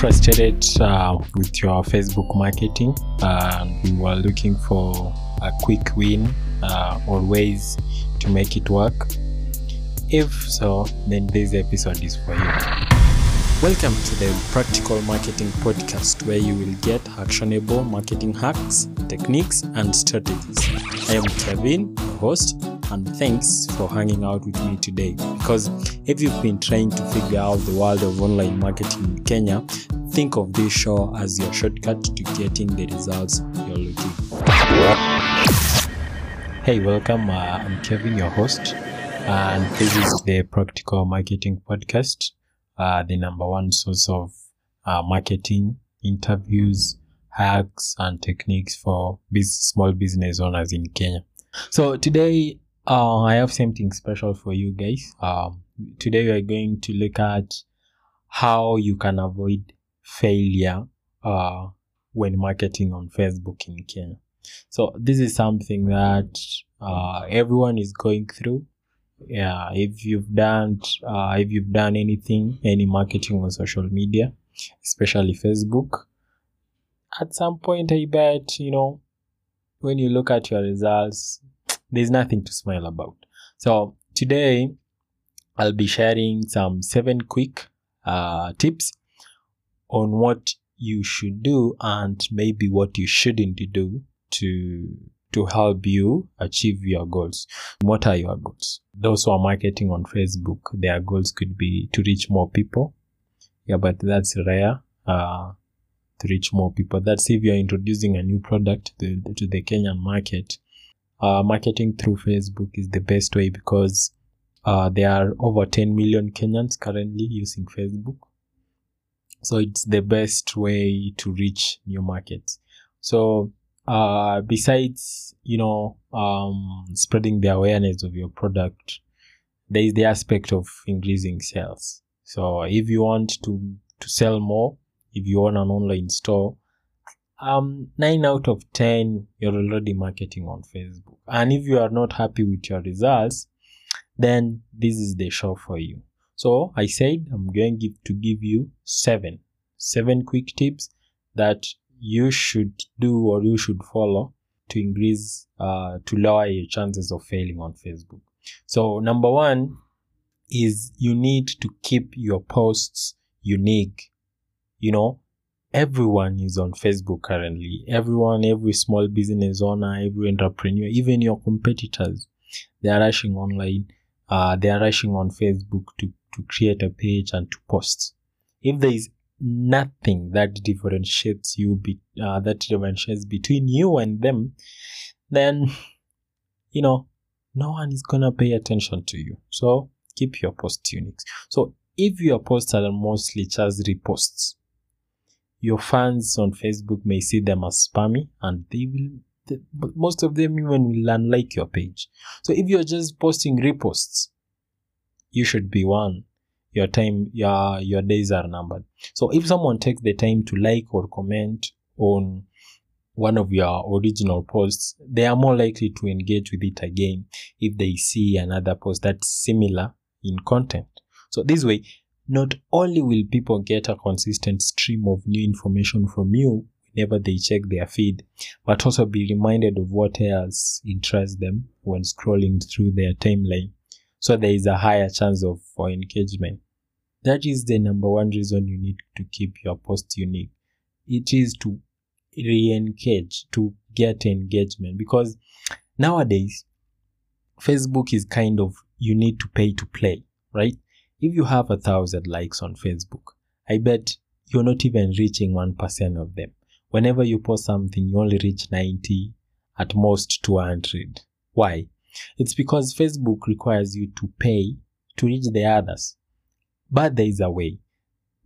frustrated uh, with your Facebook marketing and you are looking for a quick win uh, or ways to make it work? If so, then this episode is for you. Welcome to the Practical Marketing Podcast, where you will get actionable marketing hacks, techniques, and strategies. I am Kevin, your host, and thanks for hanging out with me today. Because if you've been trying to figure out the world of online marketing in Kenya, think of this show as your shortcut to getting the results you're looking for. Hey, welcome. Uh, I'm Kevin, your host, and this is the Practical Marketing Podcast, uh, the number one source of uh, marketing interviews, hacks, and techniques for small business owners in Kenya. So today, uh, I have something special for you guys. Um, today, we are going to look at how you can avoid failure uh, when marketing on Facebook in Kenya. So this is something that uh, everyone is going through. Yeah, if you've done uh, if you've done anything, any marketing on social media, especially Facebook, at some point I bet you know when you look at your results, there's nothing to smile about. So today I'll be sharing some seven quick uh, tips on what you should do and maybe what you shouldn't do to to help you achieve your goals. What are your goals? Those who are marketing on Facebook, their goals could be to reach more people. Yeah, but that's rare. Uh, to reach more people. That's if you're introducing a new product to, to the Kenyan market. Uh, marketing through Facebook is the best way because uh, there are over 10 million Kenyans currently using Facebook. So it's the best way to reach new markets. So uh, besides, you know, um, spreading the awareness of your product, there is the aspect of increasing sales. So if you want to, to sell more, if you own an online store, um, nine out of 10, you're already marketing on Facebook. And if you are not happy with your results, then this is the show for you. So I said I'm going give, to give you seven, seven quick tips that you should do or you should follow to increase, uh, to lower your chances of failing on Facebook. So number one is you need to keep your posts unique. You know, everyone is on Facebook currently. Everyone, every small business owner, every entrepreneur, even your competitors, they are rushing online. Uh, they are rushing on Facebook to, to create a page and to post. If there is nothing that differentiates you, be, uh, that differentiates between you and them, then, you know, no one is gonna pay attention to you. So keep your post unique. So if your posts are mostly just reposts, your fans on Facebook may see them as spammy and they will but most of them even will unlike your page. So if you're just posting reposts, you should be one. Your time, your your days are numbered. So if someone takes the time to like or comment on one of your original posts, they are more likely to engage with it again if they see another post that's similar in content. So this way, not only will people get a consistent stream of new information from you whenever they check their feed, but also be reminded of what else interests them when scrolling through their timeline. So there is a higher chance of for engagement. That is the number one reason you need to keep your post unique. It is to re-engage, to get engagement because nowadays Facebook is kind of you need to pay to play, right? If you have a thousand likes on Facebook, I bet you're not even reaching 1% of them. Whenever you post something, you only reach 90, at most 200. Why? It's because Facebook requires you to pay to reach the others. But there is a way.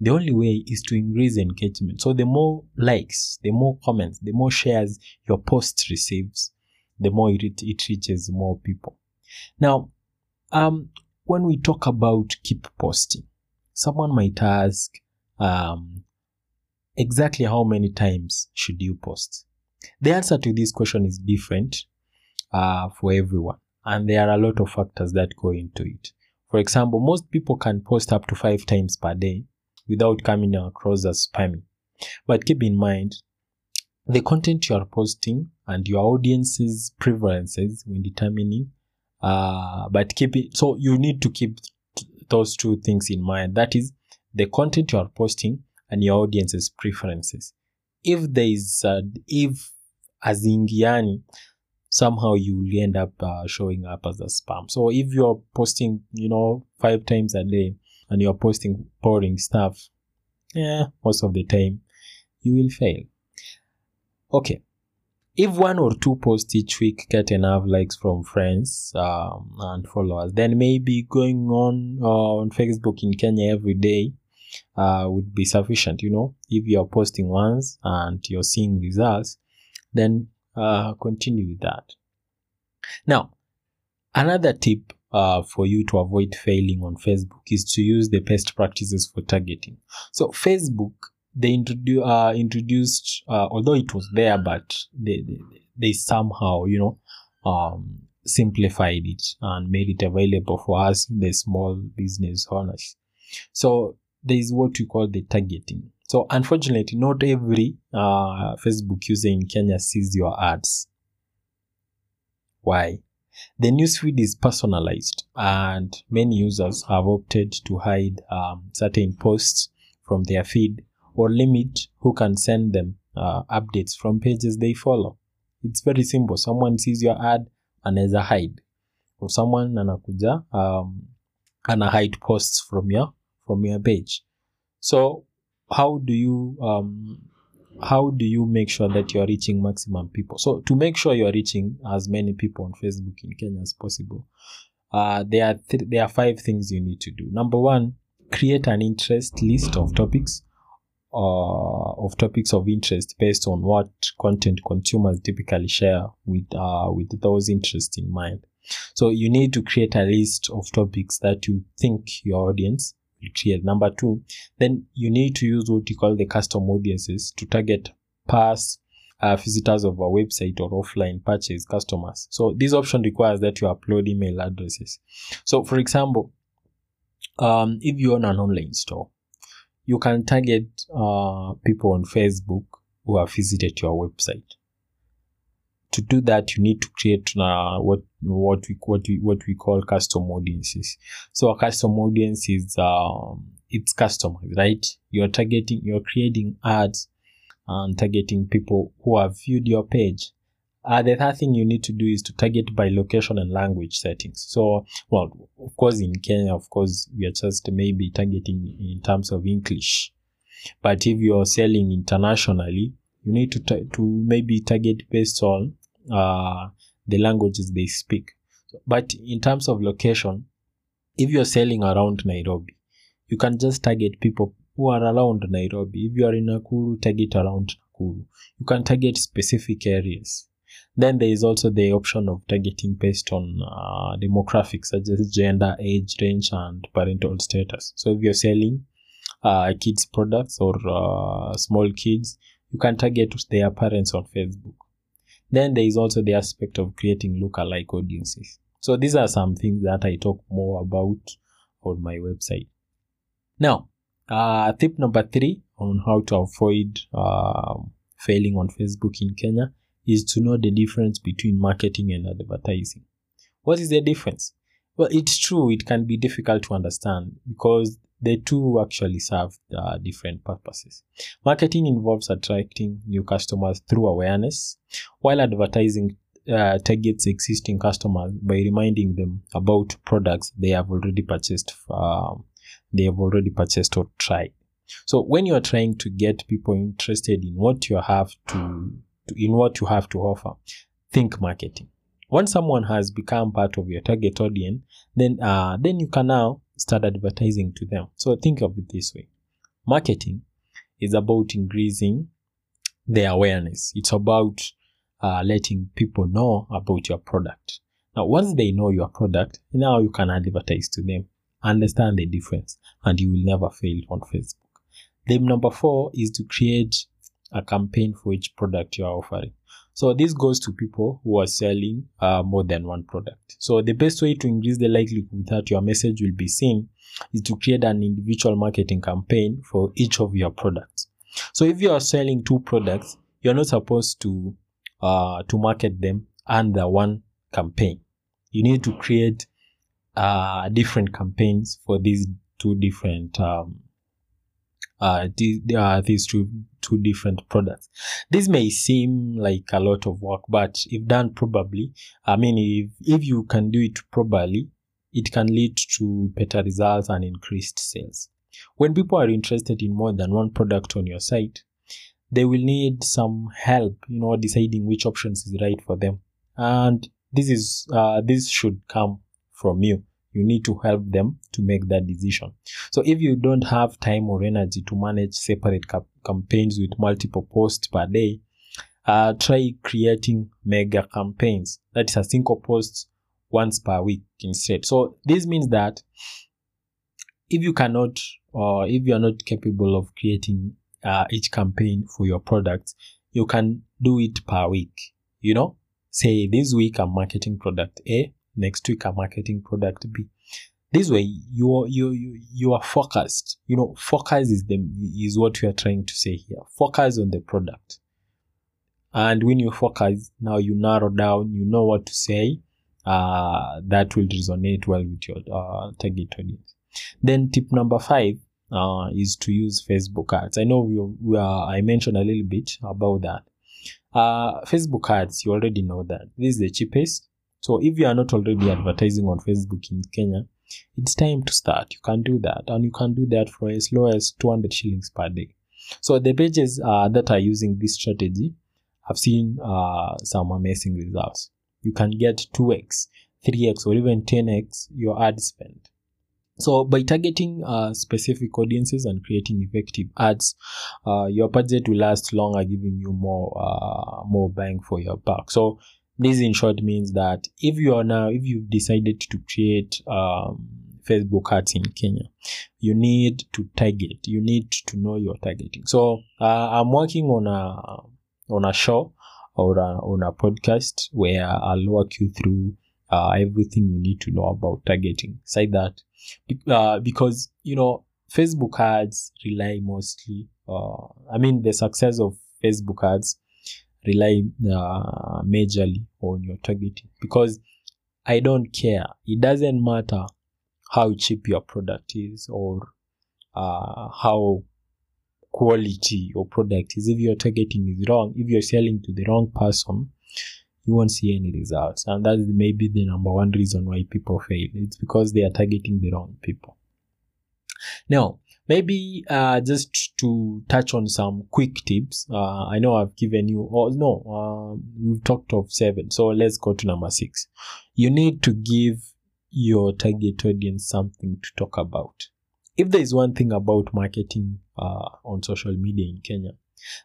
The only way is to increase engagement. So the more likes, the more comments, the more shares your post receives, the more it, it reaches more people. Now, um, when we talk about keep posting, someone might ask, um, exactly how many times should you post? The answer to this question is different uh, for everyone, and there are a lot of factors that go into it. For example, most people can post up to five times per day, without coming across as spammy. But keep in mind, the content you are posting and your audience's preferences when determining, uh, but keep it, so you need to keep those two things in mind. That is the content you are posting and your audience's preferences. If there is, uh, if azingiani somehow you will end up uh, showing up as a spam. So if you're posting, you know, five times a day and you're posting boring stuff, yeah, most of the time you will fail. Okay. If one or two posts each week get enough likes from friends um, and followers, then maybe going on uh, on Facebook in Kenya every day uh, would be sufficient. You know, if you're posting once and you're seeing results, then uh, continue with that. Now, another tip uh, for you to avoid failing on Facebook is to use the best practices for targeting. So, Facebook they introdu- uh, introduced, uh, although it was there, but they, they, they somehow, you know, um, simplified it and made it available for us, the small business owners. So there is what we call the targeting. So unfortunately, not every uh, Facebook user in Kenya sees your ads. Why? The newsfeed is personalized, and many users have opted to hide um, certain posts from their feed or limit who can send them uh, updates from pages they follow. It's very simple. Someone sees your ad and anaweza hide, or someone anakuja um, ana hide posts from your from your page. So how do you um, how do you make sure that you are reaching maximum people? So to make sure you are reaching as many people on Facebook in Kenya as possible, uh, there are th- there are five things you need to do. Number one, create an interest list of topics uh, of topics of interest based on what content consumers typically share with uh, with those interests in mind. So you need to create a list of topics that you think your audience will create. Number two, then you need to use what you call the custom audiences to target past uh, visitors of a website or offline purchase customers. So this option requires that you upload email addresses. So for example, um, if you own an online store, you can target uh, people on Facebook who have visited your website. To do that, you need to create uh, what what we what we what we call custom audiences. So a custom audience is um, it's customized, right? You're targeting, you're creating ads and targeting people who have viewed your page. Uh, the third thing you need to do is to target by location and language settings. So, well, of course, in Kenya, of course, we are just maybe targeting in terms of English. But if you're selling internationally, you need to ta- to maybe target based on uh, the languages they speak. But in terms of location, if you're selling around Nairobi, you can just target people who are around Nairobi. If you are in Nakuru, target around Nakuru. You can target specific areas. Then there is also the option of targeting based on uh, demographics such as gender, age range, and parental status. So if you're selling uh, kids products or uh, small kids, you can target their parents on Facebook. Then there is also the aspect of creating lookalike audiences. So these are some things that I talk more about on my website. Now, uh, tip number three on how to avoid uh, failing on Facebook in Kenya is to know the difference between marketing and advertising. What is the difference? Well, it's true, it can be difficult to understand because the two actually serve uh, different purposes. Marketing involves attracting new customers through awareness, while advertising uh, targets existing customers by reminding them about products they have already purchased. Um, they have already purchased or tried. So when you are trying to get people interested in what you have to, to in what you have to offer, think marketing. Once someone has become part of your target audience, then uh, then you can now start advertising to them. So think of it this way: marketing is about increasing their awareness. It's about uh, letting people know about your product. Now, once they know your product, now you can advertise to them, understand the difference, and you will never fail on Facebook. Then number four is to create a campaign for each product you are offering. So this goes to people who are selling uh, more than one product. So the best way to increase the likelihood that your message will be seen is to create an individual marketing campaign for each of your products. So if you are selling two products, you're not supposed to uh, to market them under one campaign. You need to create uh, different campaigns for these two different um, uh, the, uh, these two two different products. This may seem like a lot of work, but if done probably, I mean, if if you can do it properly, it can lead to better results and increased sales. When people are interested in more than one product on your site, they will need some help, you know, deciding which options is right for them. And this is uh, this should come from you you need to help them to make that decision. So if you don't have time or energy to manage separate cap- campaigns with multiple posts per day, uh, try creating mega campaigns. That is a single post once per week instead. So this means that if you cannot or if you are not capable of creating uh, each campaign for your products, you can do it per week. You know, say this week I'm marketing product A, next week I'm marketing product B. This way, you you you you are focused. You know, focus is the is what we are trying to say here. Focus on the product, and when you focus, now you narrow down. You know what to say. Uh, that will resonate well with your uh, target audience. Then tip number five uh, is to use Facebook ads. I know we, we are, I mentioned a little bit about that. Uh, Facebook ads, you already know that. This is the cheapest. So if you are not already advertising on Facebook in Kenya, it's time to start. You can do that, and you can do that for as low as 200 shillings per day. So the pages uh, that are using this strategy have seen uh, some amazing results. You can get 2x, 3x, or even 10x your ad spend. So by targeting uh, specific audiences and creating effective ads, uh, your budget will last longer, giving you more uh, more bang for your buck. So this in short means that if you are now if you've decided to create um, Facebook ads in Kenya, you need to target. You need to know your targeting. So uh, I'm working on a on a show or a, on a podcast where I'll walk you through uh, everything you need to know about targeting. Say that uh, because you know Facebook ads rely mostly. Uh, I mean the success of Facebook ads rely uh, majorly on your targeting because I don't care. It doesn't matter how cheap your product is or uh, how quality your product is. If your targeting is wrong, if you're selling to the wrong person, you won't see any results. And that's maybe the number one reason why people fail. It's because they are targeting the wrong people. Now, maybe uh, just to touch on some quick tips uh, i know i've given you or no um, we've talked of seven so let's go to number six. You need to give your target audience something to talk about. If there is one thing about marketing uh, on social media in kenya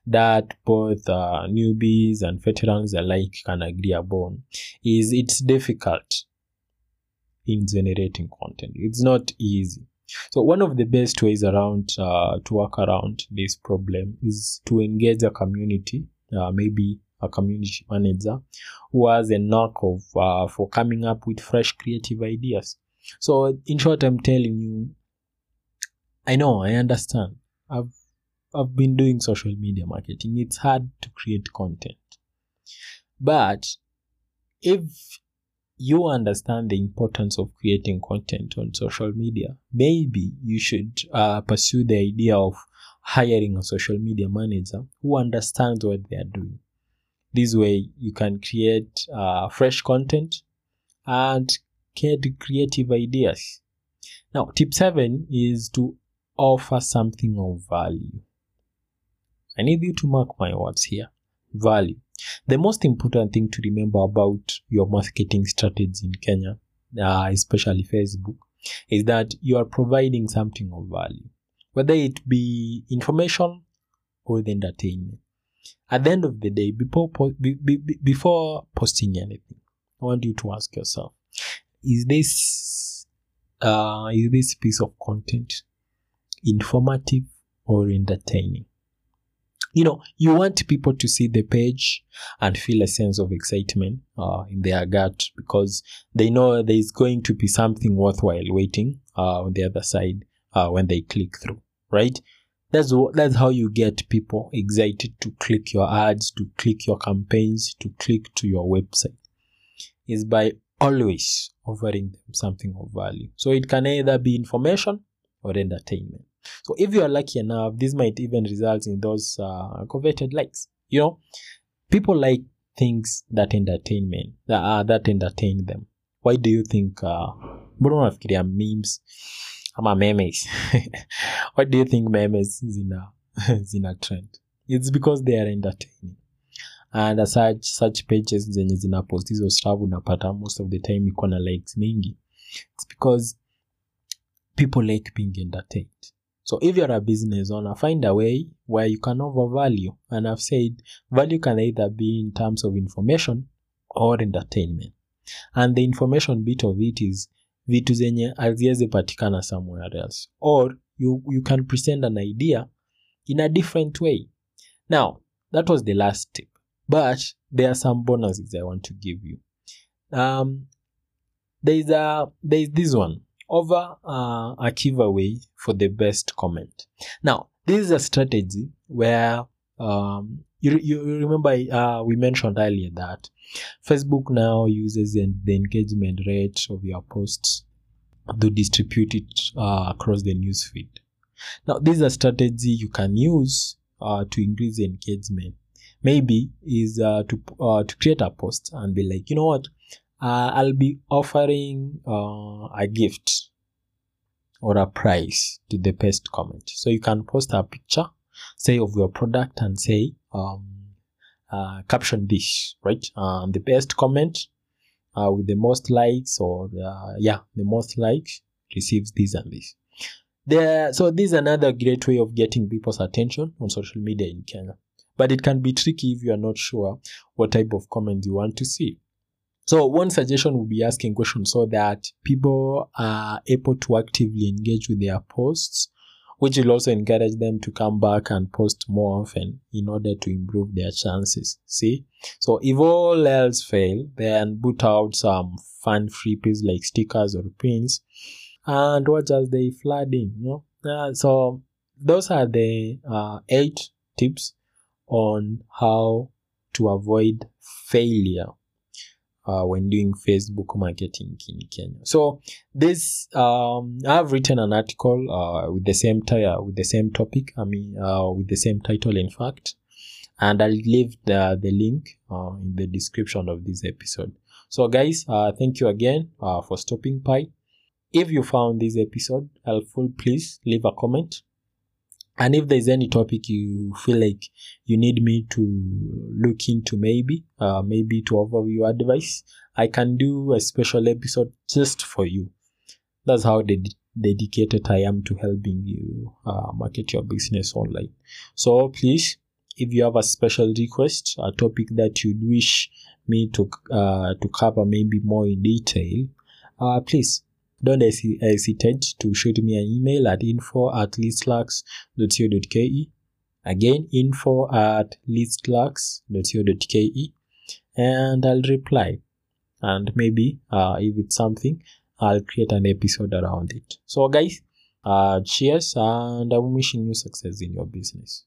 that both uh, newbies and veterans alike can agree upon is it's difficult in generating content. It's not easy so one of the best ways around uh, to work around this problem is to engage a community, uh, maybe a community manager who has a knack of uh, for coming up with fresh creative ideas. So in short, I'm telling you, I know, I understand. I've I've been doing social media marketing. It's hard to create content, but if you understand the importance of creating content on social media, maybe you should uh, pursue the idea of hiring a social media manager who understands what they are doing. This way, you can create uh, fresh content and get creative ideas. Now, tip seven is to offer something of value. I need you to mark my words here value. The most important thing to remember about your marketing strategy in Kenya, uh, especially Facebook, is that you are providing something of value, whether it be information or the entertainment. At the end of the day, before, be, be, before posting anything, I want you to ask yourself: Is this uh, is this piece of content informative or entertaining? You know you want people to see the page and feel a sense of excitement uh, in their gut because they know there is going to be something worthwhile waiting uh, on the other side uh, when they click through right? That's what, that's how you get people excited to click your ads to click your campaigns to click to your website. Is by always offering them something of value. So it can either be information or entertainment so if you are lucky enough, this might even result in those uh, coveted likes. You know, people like things that entertainment that uh, that entertain them. Why do you think? Uh, mbona unafikiria memes ama memes? Why do you think memes zina zina trend? It's because they are entertaining. And such such pages zenye zina post hizo stuff unapata most of the time iko na likes mingi. It's because people like being entertained. So if you're a business owner, find a way where you can offer value. And I've said value can either be in terms of information or entertainment. And the information bit of it is vitu zenye haziwezi patikana somewhere else. Or you, you can present an idea in a different way. Now, that was the last tip. But there are some bonuses I want to give you. Um, there's a there's this one over uh, a giveaway for the best comment. Now, this is a strategy where um, you, you remember uh, we mentioned earlier that Facebook now uses the engagement rate of your posts to distribute it uh, across the newsfeed. Now, this is a strategy you can use uh, to increase the engagement. Maybe is uh, to uh, to create a post and be like, you know what, uh, I'll be offering uh, a gift or a prize to the best comment. So you can post a picture, say of your product, and say, um, uh, caption this, right? Um, the best comment uh, with the most likes, or uh, yeah, the most likes receives this and this. There, so this is another great way of getting people's attention on social media in Kenya. But it can be tricky if you are not sure what type of comments you want to see. So one suggestion would be asking questions so that people are able to actively engage with their posts, which will also encourage them to come back and post more often in order to improve their chances. See? So if all else fail, then put out some fun freebies like stickers or pins and watch as they flood in, you know? Uh, so those are the uh, eight tips on how to avoid failure uh, when doing Facebook marketing in Kenya. So this um, I've written an article uh, with the same t- with the same topic. I mean, uh, with the same title, in fact, and I'll leave the the link uh, in the description of this episode. So, guys, uh, thank you again uh, for stopping by. If you found this episode helpful, please leave a comment and if there's any topic you feel like you need me to look into, maybe, uh, maybe to offer you advice, I can do a special episode just for you. That's how ded- dedicated I am to helping you uh, market your business online. So please, if you have a special request, a topic that you'd wish me to uh, to cover maybe more in detail, uh, please don't hesitate to shoot me an email at info at leadsluxe.co.ke. Again, info at leadsluxe.co.ke and I'll reply. And maybe uh, if it's something, I'll create an episode around it. So, guys, uh, cheers, and I'm wishing you success in your business.